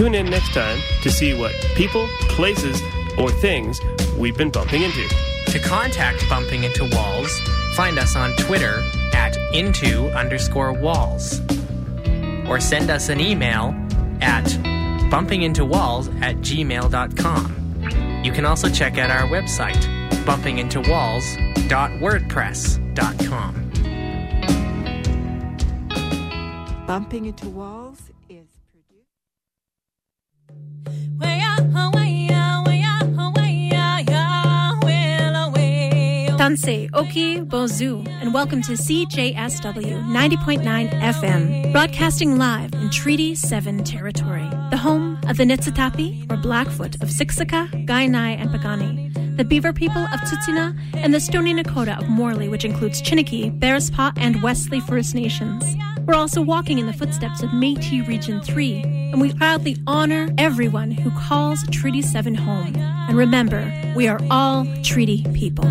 Tune in next time to see what people, places, or things we've been bumping into. To contact Bumping Into Walls, find us on Twitter at into underscore walls. Or send us an email at bumpingintowalls at gmail.com. You can also check out our website, bumpingintowalls.wordpress.com. Bumping into walls Tansei, Oki, Bozu, and welcome to CJSW 90.9 FM, broadcasting live in Treaty 7 territory, the home of the Niitsitapi, or Blackfoot, of Siksika, Kainai, and Piikani, the Beaver people of Tsuut'ina, and the Stoney Nakoda of Morley, which includes Chiniki, Bearspaw, and Wesley First Nations. We're also walking in the footsteps of Métis Region 3, and we proudly honor everyone who calls Treaty 7 home. And remember, we are all treaty people.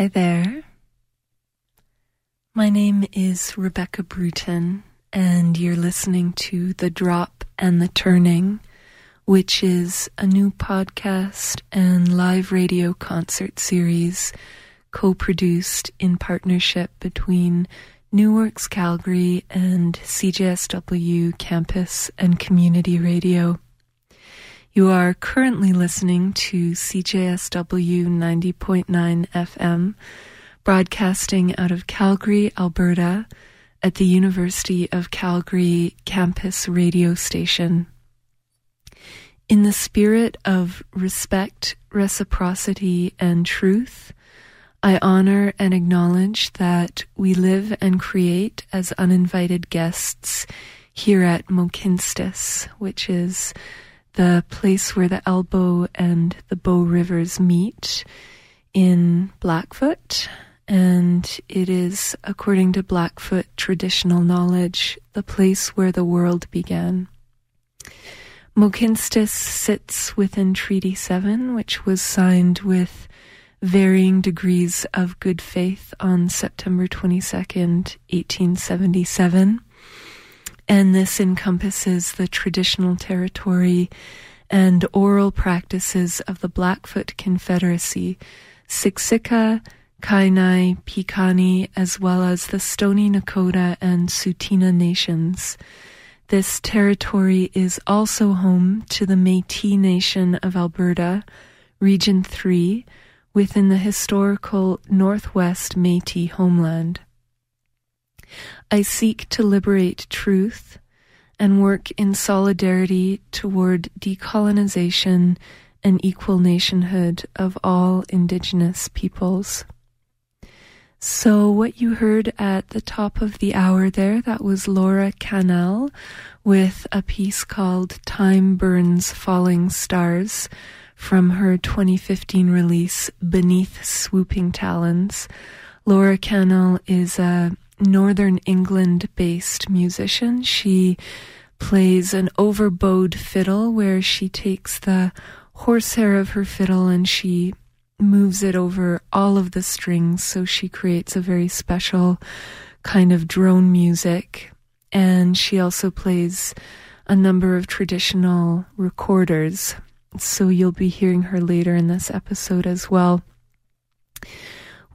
Hi there. My name is Rebecca Bruton, and you're listening to The Drop and the Turning, which is a new podcast and live radio concert series co produced in partnership between New Works Calgary and CJSW Campus and Community Radio. You are currently listening to CJSW 90.9 FM, broadcasting out of Calgary, Alberta, at the University of Calgary campus radio station. In the spirit of respect, reciprocity, and truth, I honor and acknowledge that we live and create as uninvited guests here at Mohkinstsis, which is the place where the Elbow and the Bow Rivers meet in Blackfoot. And it is, according to Blackfoot traditional knowledge, the place where the world began. Mohkinstsis sits within Treaty 7, which was signed with varying degrees of good faith on September 22nd, 1877 and this encompasses the traditional territory and oral practices of the Blackfoot Confederacy, Siksika, Kainai, Piikani, as well as the Stoney Nakoda and Tsuut'ina nations. This territory is also home to the Métis Nation of Alberta, Region 3, within the historical Northwest Métis homeland. I seek to liberate truth and work in solidarity toward decolonization and equal nationhood of all Indigenous peoples. So, what you heard at the top of the hour there, that was Laura Cannell with a piece called Time Burns Falling Stars from her 2015 release Beneath Swooping Talons. Laura Cannell is a Northern England based musician. She plays an overbowed fiddle where she takes the horsehair of her fiddle and she moves it over all of the strings. So she creates a very special kind of drone music. And she also plays a number of traditional recorders. So you'll be hearing her later in this episode as well.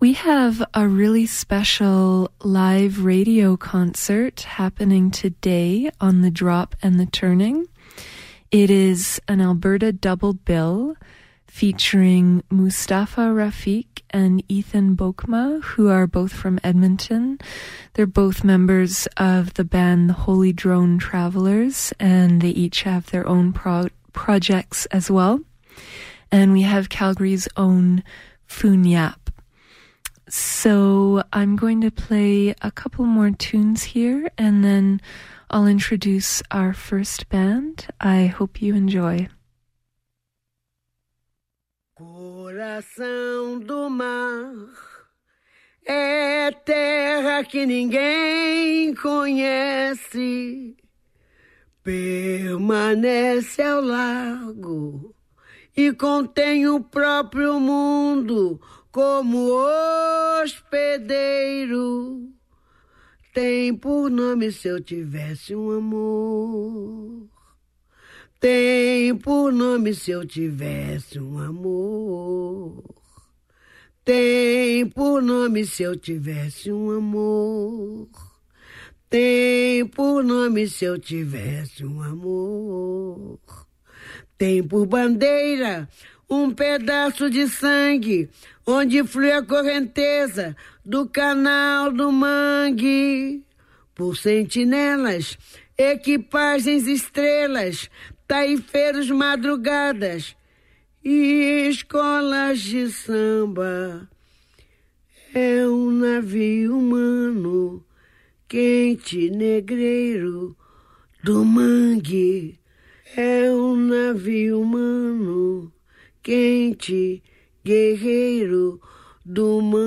We have a really special live radio concert happening today on the drop and the turning. It is an Alberta double bill featuring Mustafa Rafiq and Ethan Bokma, who are both from Edmonton. They're both members of the band The Holy Drone Travelers, and they each have their own pro- projects as well. And we have Calgary's own Foon Yap. So I'm going to play a couple more tunes here and then I'll introduce our first band. I hope you enjoy. Coração do mar é terra que ninguém conhece, permanece ao largo e contém o próprio mundo como hospedeiro. Tem por nome se eu tivesse um amor. Tem por nome se eu tivesse um amor. Tem por nome se eu tivesse um amor. Tem por nome se eu tivesse um amor. Tem por bandeira um pedaço de sangue onde flui a correnteza do canal do mangue. Por sentinelas, equipagens estrelas, taifeiros madrugadas e escolas de samba. É um navio humano, quente negreiro do mangue. É um navio humano, quente guerreiro do mangue.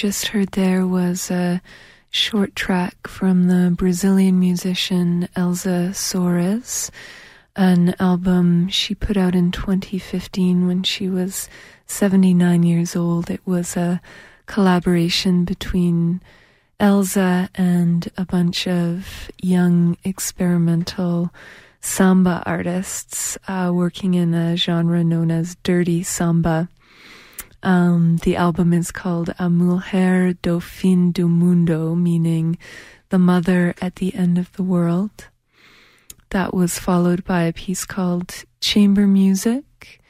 Just heard there was a short track from the Brazilian musician Elza Soares, an album she put out in 2015 when she was 79 years old. It was a collaboration between Elza and a bunch of young experimental samba artists uh, working in a genre known as dirty samba. Um, the album is called A Mulher do Fim do Mundo, meaning the mother at the end of the world. That was followed by a piece called Chamber Music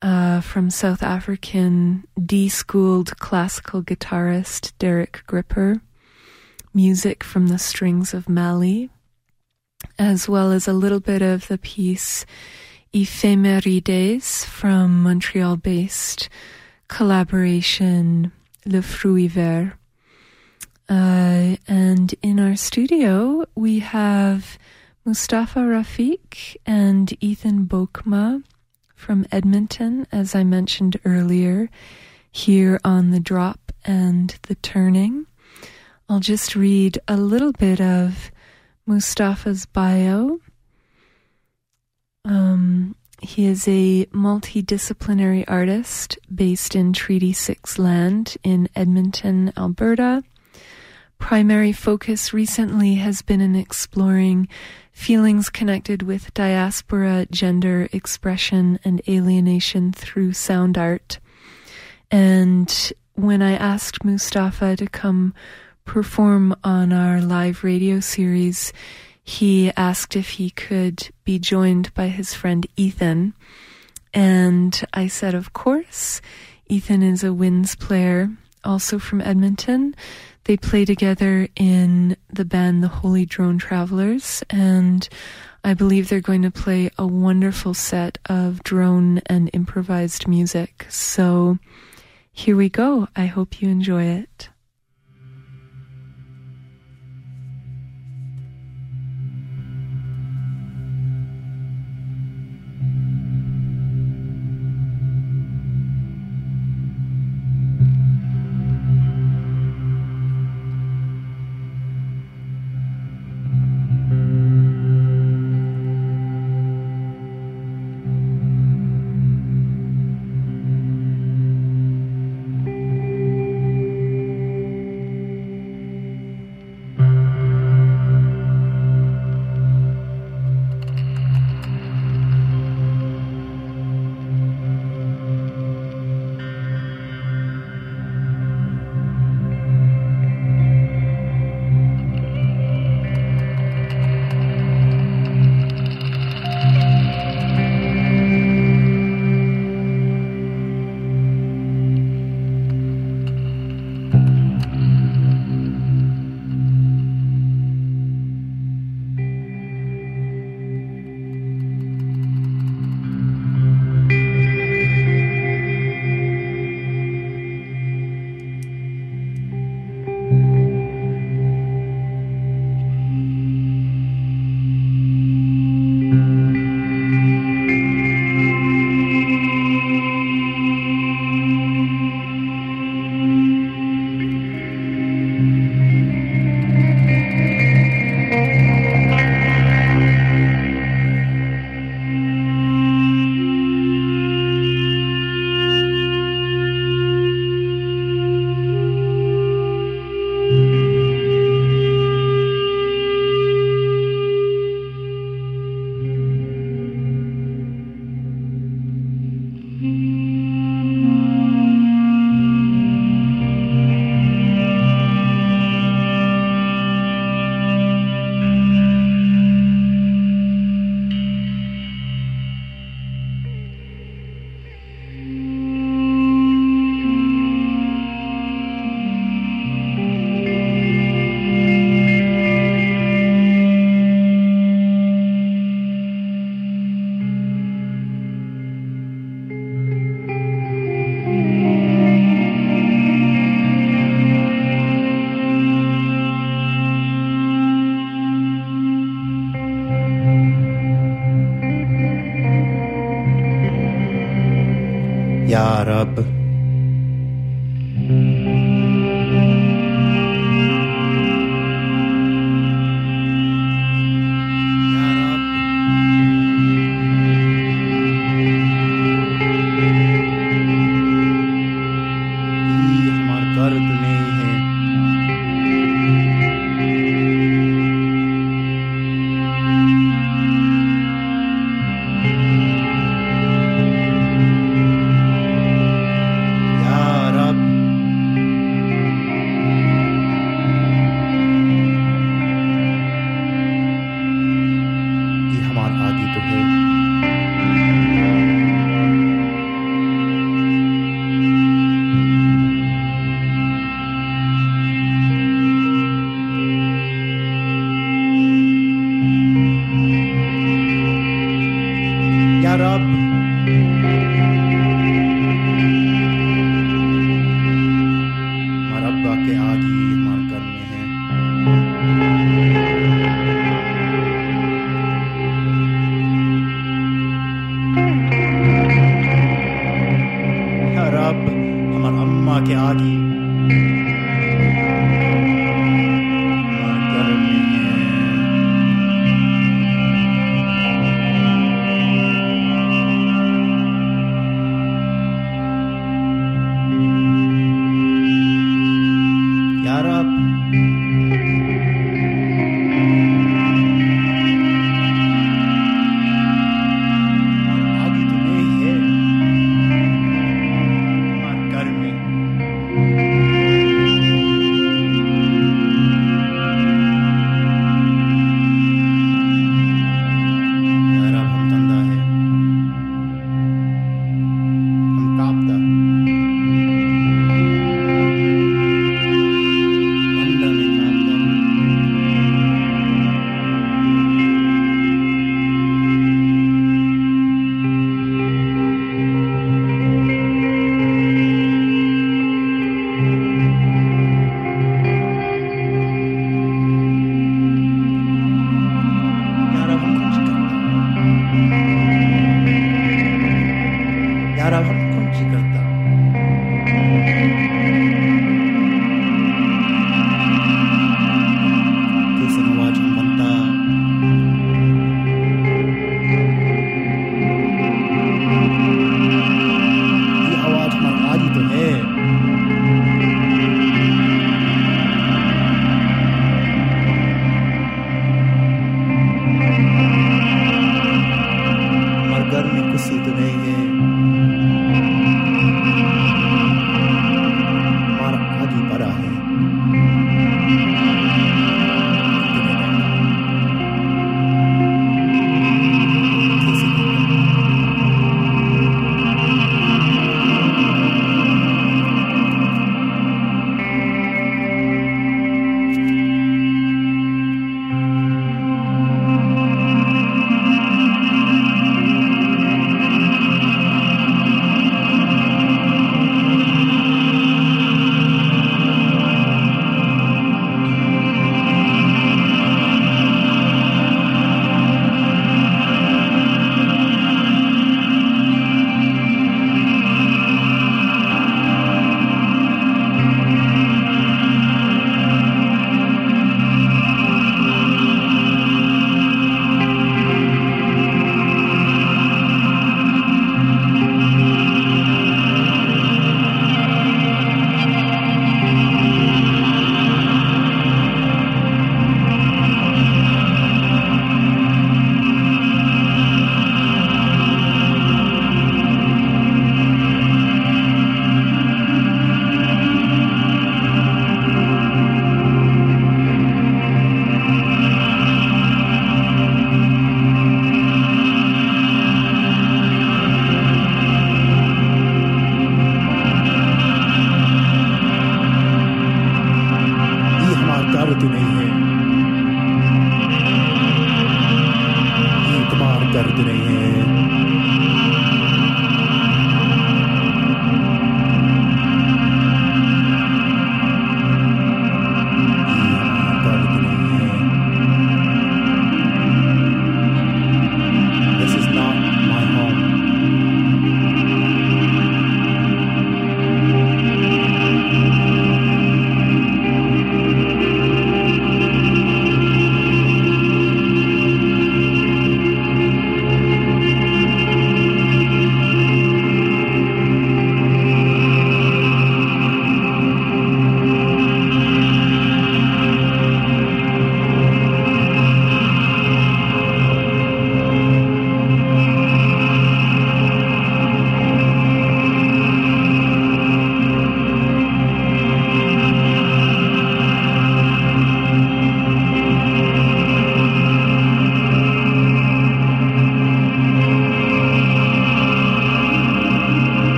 uh, from South African de-schooled classical guitarist Derek Gripper. Music from the Strings of Mali, as well as a little bit of the piece Ephemerides from Montreal based collaboration Le Fruit Vert. Uh, and in our studio, we have Mustafa Rafiq and Ethan Bokma from Edmonton, as I mentioned earlier, here on The Drop and The Turning. I'll just read a little bit of Mustafa's bio. Um, he is a multidisciplinary artist based in Treaty 6 land in Edmonton, Alberta. Primary focus recently has been in exploring feelings connected with diaspora, gender expression, and alienation through sound art. And when I asked Mustafa to come perform on our live radio series, he asked if he could be joined by his friend Ethan. And I said, of course. Ethan is a winds player, also from Edmonton. They play together in the band The Holy Drone Travelers, and I believe they're going to play a wonderful set of drone and improvised music. So here we go. I hope you enjoy it.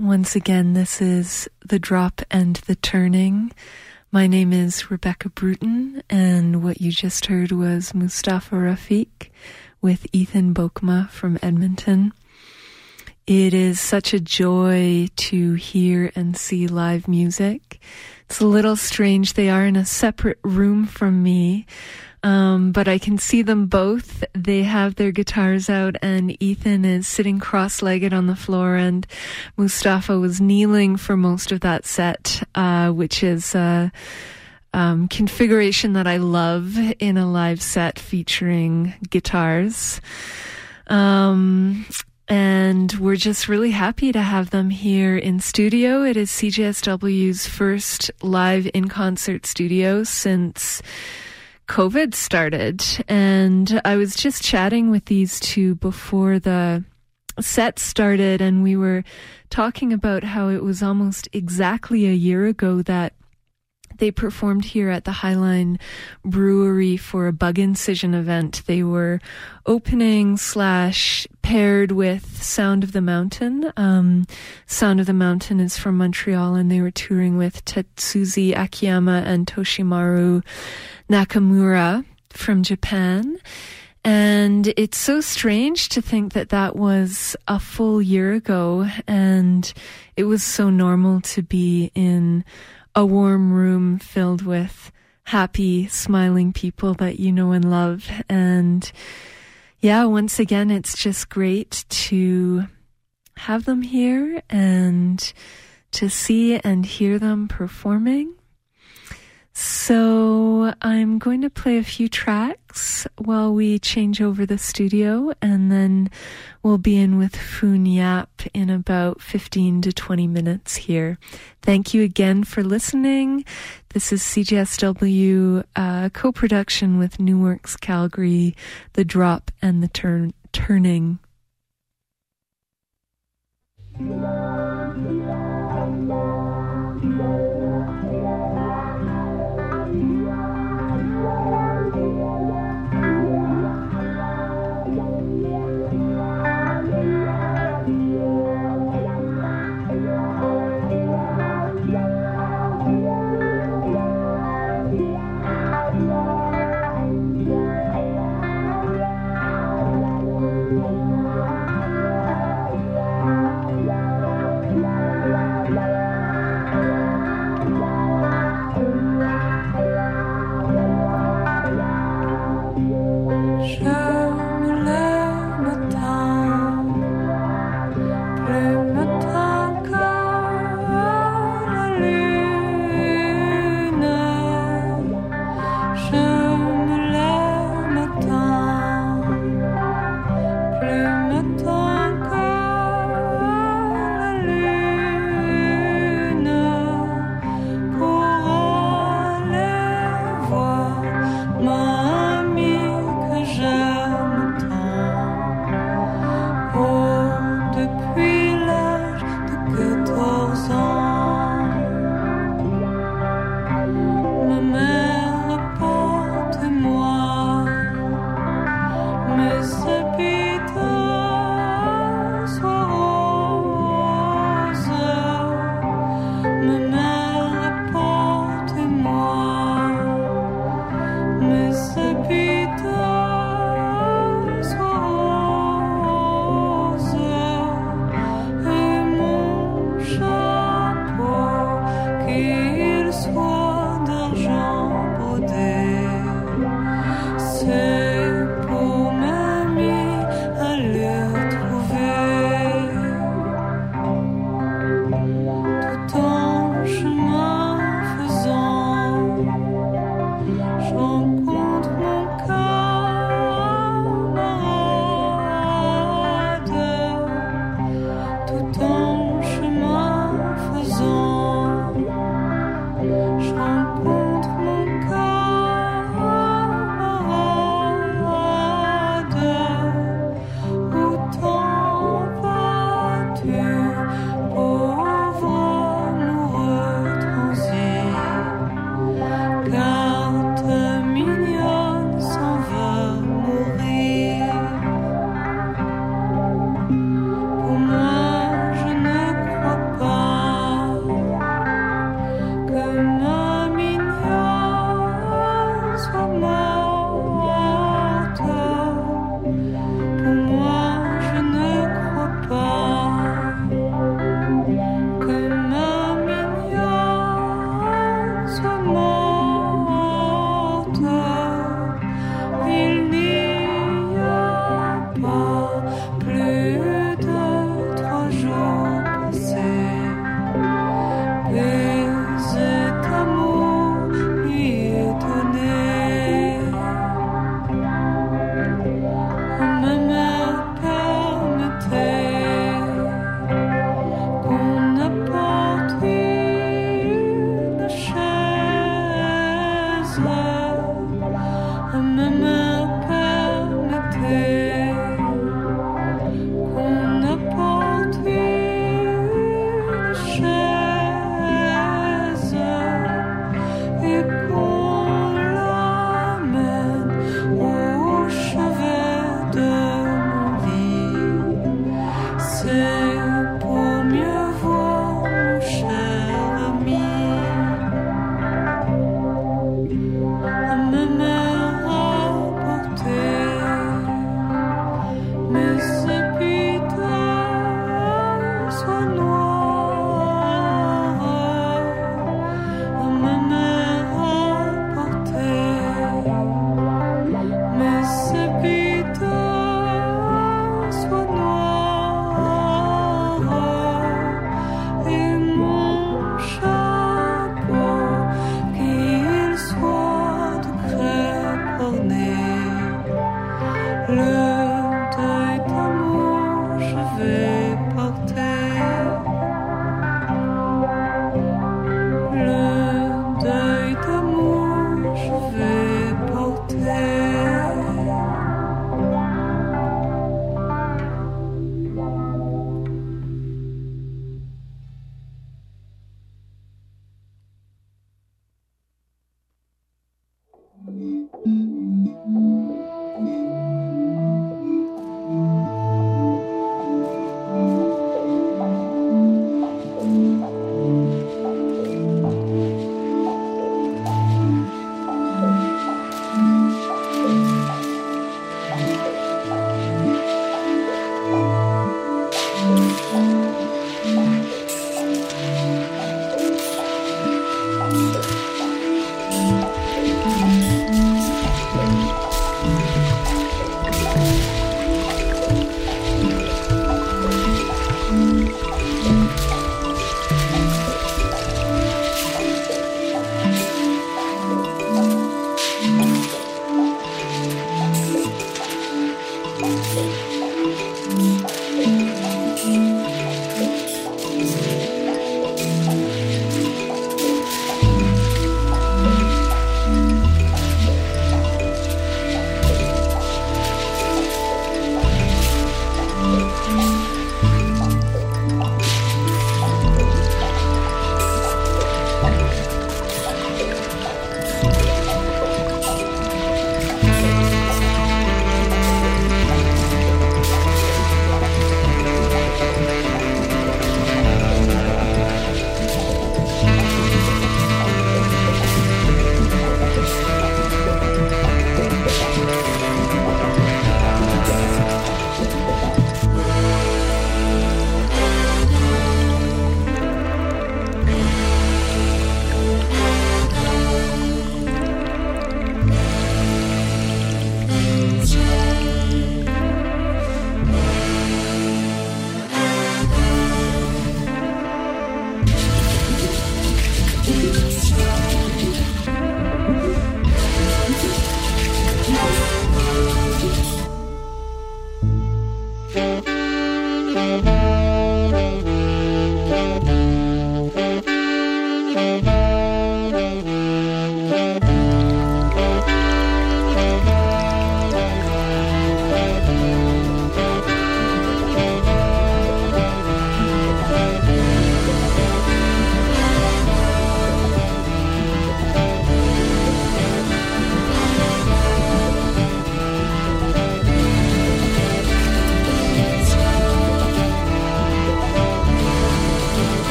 Once again, this is The Drop and the Turning. My name is Rebecca Bruton, and what you just heard was Mustafa Rafiq with Ethan Bokma from Edmonton. It is such a joy to hear and see live music. It's a little strange. They are in a separate room from me, um, but I can see them both. They have their guitars out, and Ethan is sitting cross legged on the floor, and Mustafa was kneeling for most of that set, uh, which is. Uh, um, configuration that I love in a live set featuring guitars. Um, and we're just really happy to have them here in studio. It is CJSW's first live in concert studio since COVID started. And I was just chatting with these two before the set started, and we were talking about how it was almost exactly a year ago that they performed here at the Highline Brewery for a bug incision event. They were opening slash paired with Sound of the Mountain. Um, Sound of the Mountain is from Montreal, and they were touring with Tetuzi Akiyama and Toshimaru Nakamura from Japan. And it's so strange to think that that was a full year ago, and it was so normal to be in a warm room filled with happy, smiling people that you know and love. And yeah, once again, it's just great to have them here and to see and hear them performing. So I'm going to play a few tracks while we change over the studio, and then we'll be in with Foon Yap in about 15 to 20 minutes here. Thank you again for listening. This is CJSW uh, co-production with New Works Calgary, The Drop and the Turn Turning. Mamie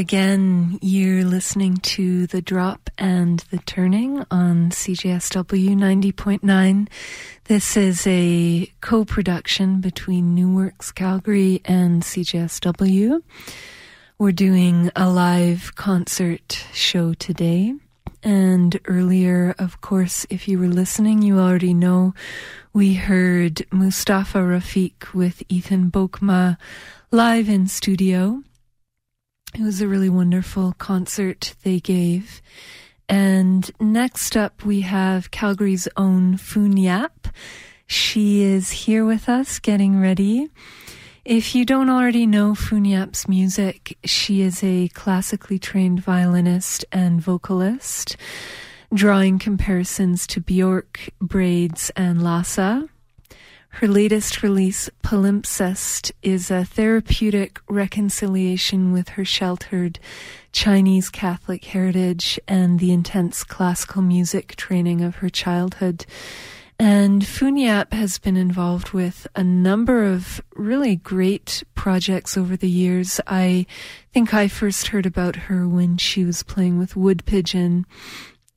again, you're listening to The Drop and The Turning on CJSW 90.9. This is a co production between New Works Calgary and CJSW. We're doing a live concert show today. And earlier, of course, if you were listening, you already know we heard Mustafa Rafiq with Ethan Bokma live in studio. It was a really wonderful concert they gave. And next up, we have Calgary's own Foon Yap. She is here with us getting ready. If you don't already know Foon Yap's music, she is a classically trained violinist and vocalist, drawing comparisons to Bjork, Braids, and Lhasa. Her latest release, Palimpsest, is a therapeutic reconciliation with her sheltered Chinese Catholic heritage and the intense classical music training of her childhood. And Foon Yap has been involved with a number of really great projects over the years. I think I first heard about her when she was playing with Wood Pigeon.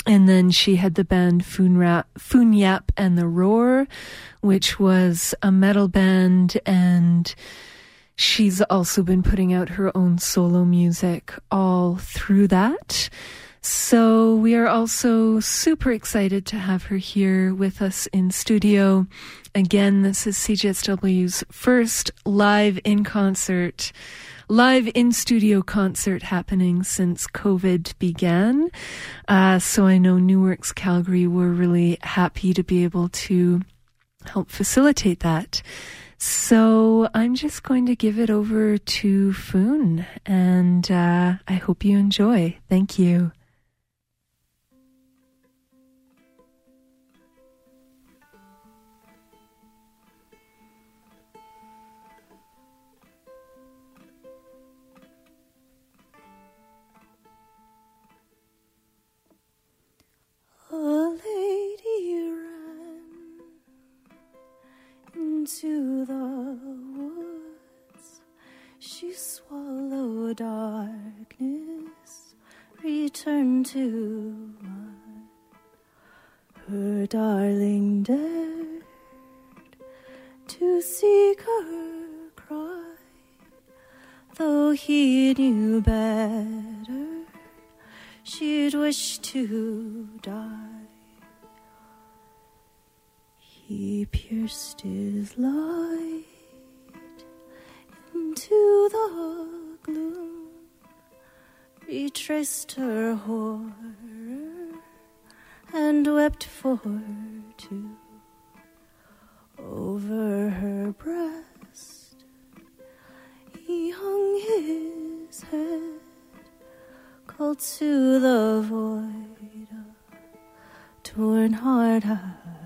And then she had the band Foon, Rap, Foon Yap and the Roar, which was a metal band. And she's also been putting out her own solo music all through that. So we are also super excited to have her here with us in studio. Again, this is CJSW's first live in concert, live in studio concert happening since COVID began. Uh, so I know New Calgary were really happy to be able to help facilitate that. So I'm just going to give it over to Foon, and uh, I hope you enjoy. Thank you. A lady ran into the woods. She swallowed darkness, returned to mud. Her darling dared to seek her cry, though he knew better she'd wish to die. He pierced his light into the gloom, retraced her horror, and wept for two. Over her breast, he hung his head called to the void a torn heart I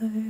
heart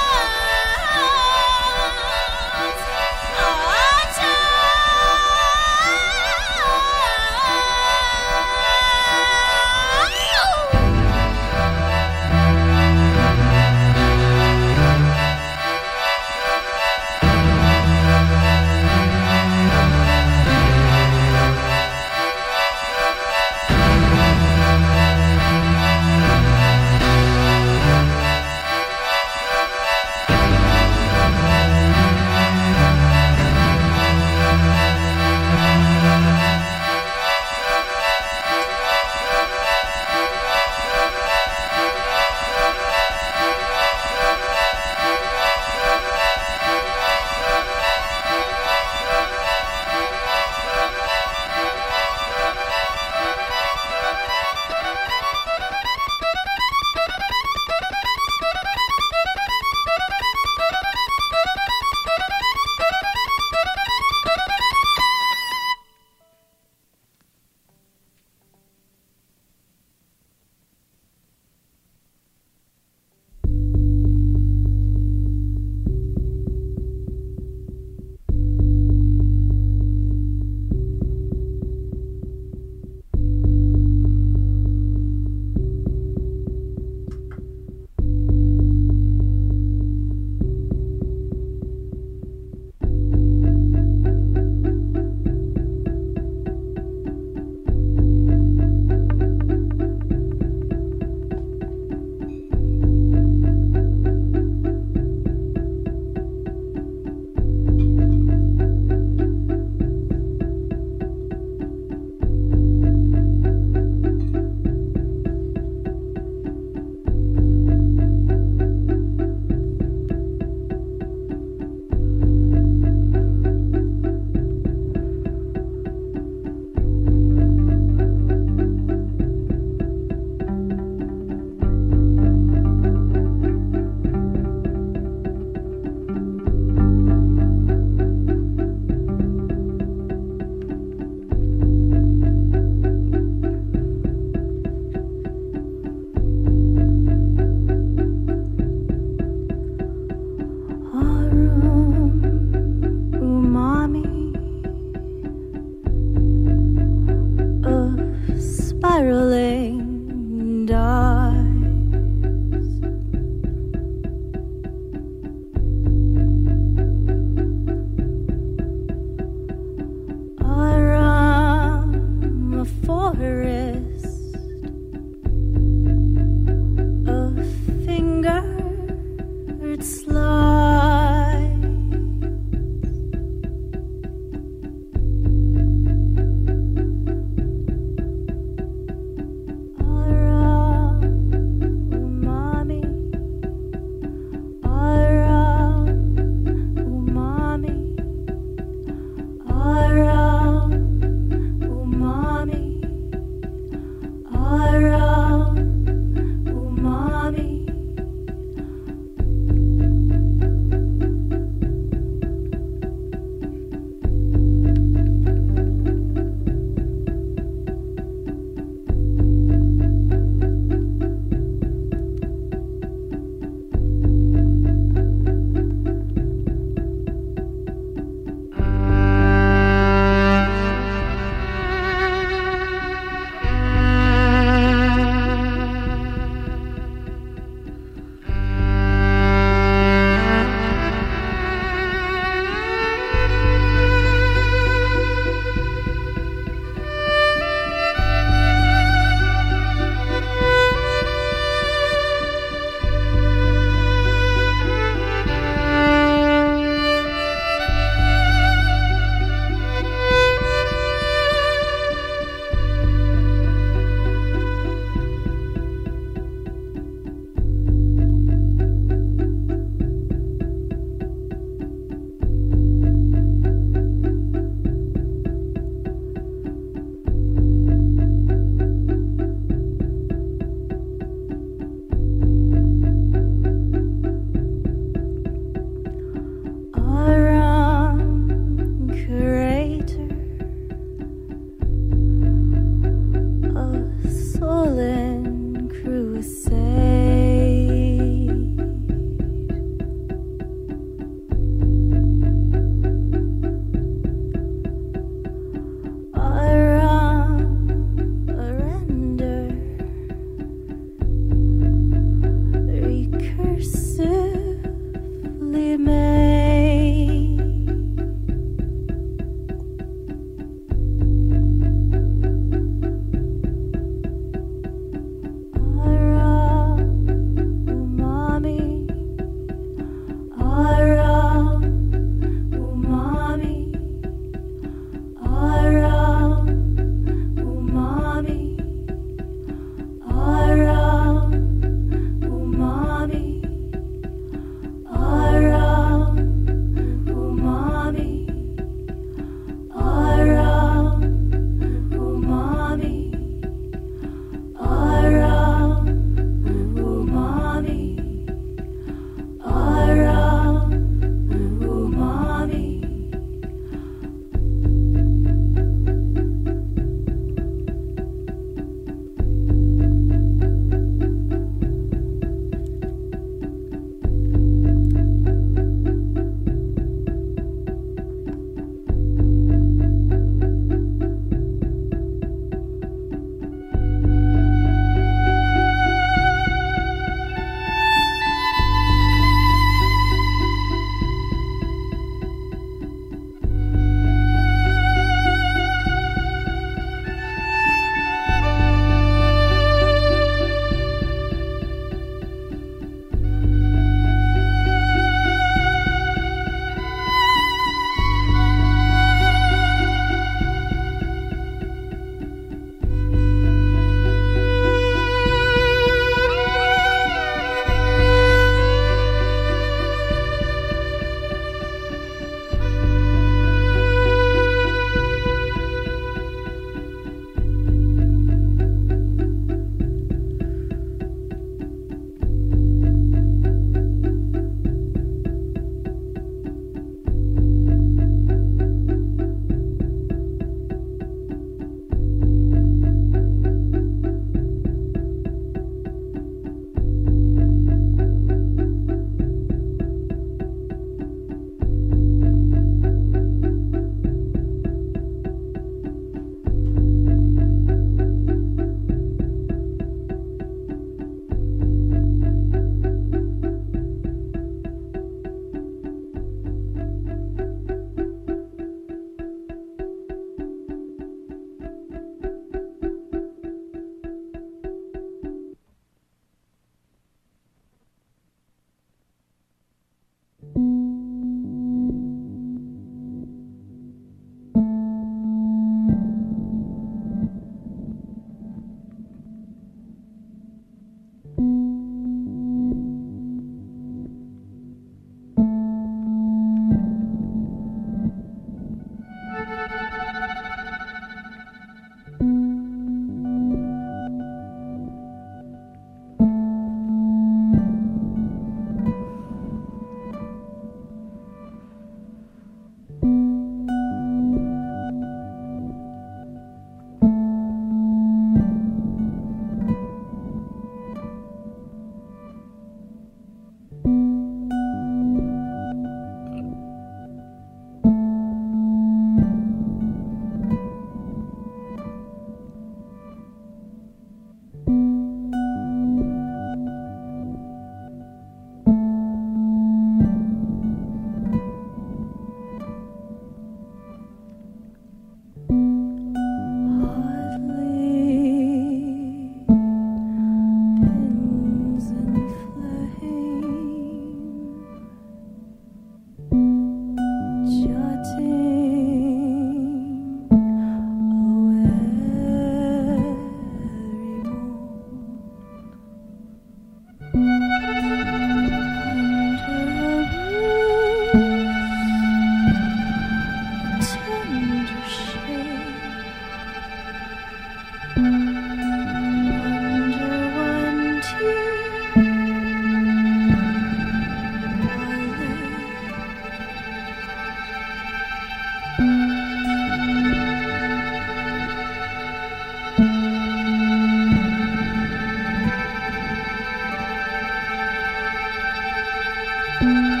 Swelling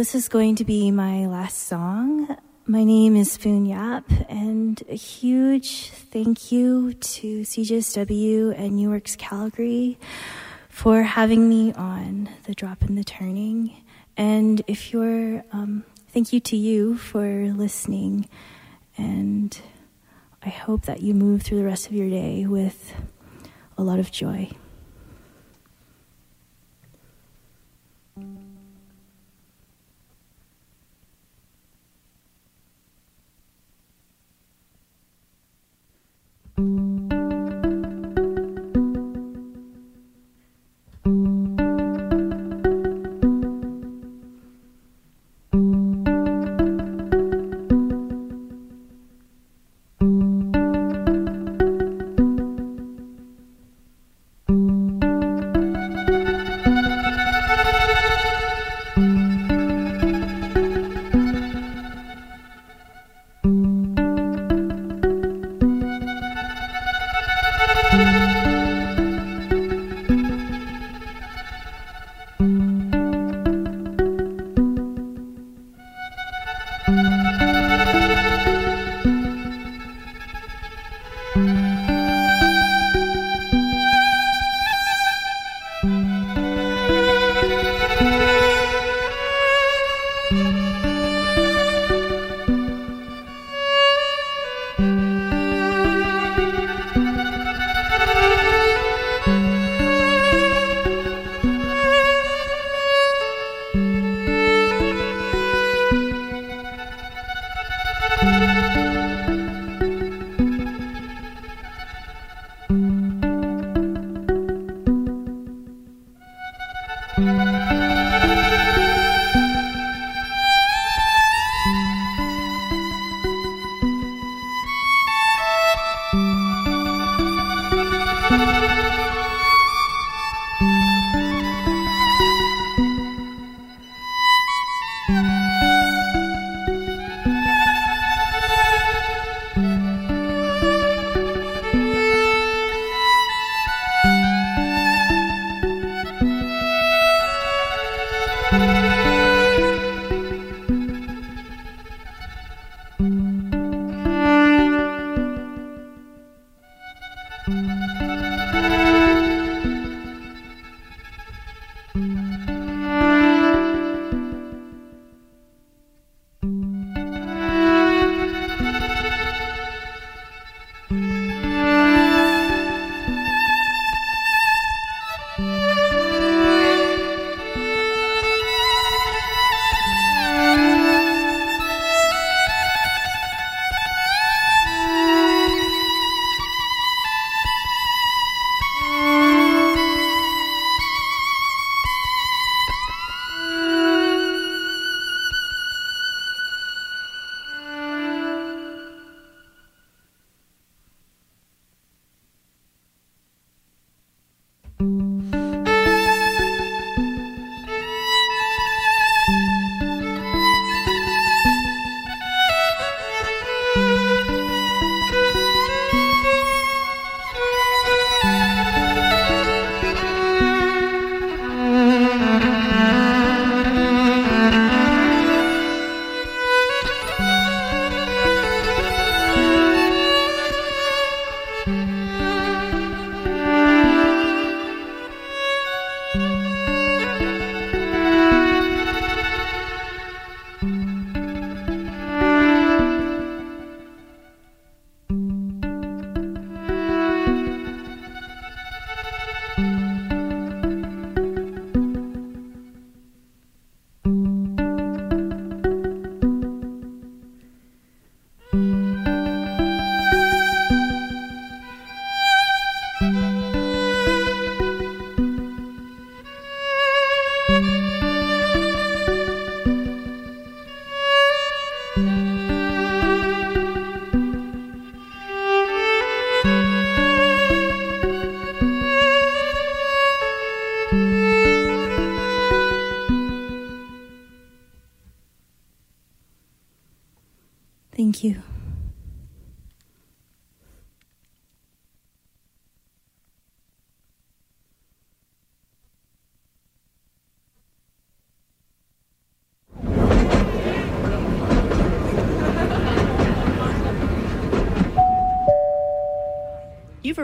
this is going to be my last song. My name is Foon Yap, and a huge thank you to CJSW and New Works Calgary for having me on the Drop and the Turning. And if you're, um, thank you to you for listening. And I hope that you move through the rest of your day with a lot of joy.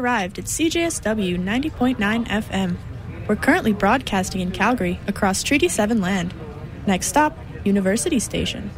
Arrived at CJSW 90.9 FM. We're currently broadcasting in Calgary across Treaty 7 land. Next stop, University Station.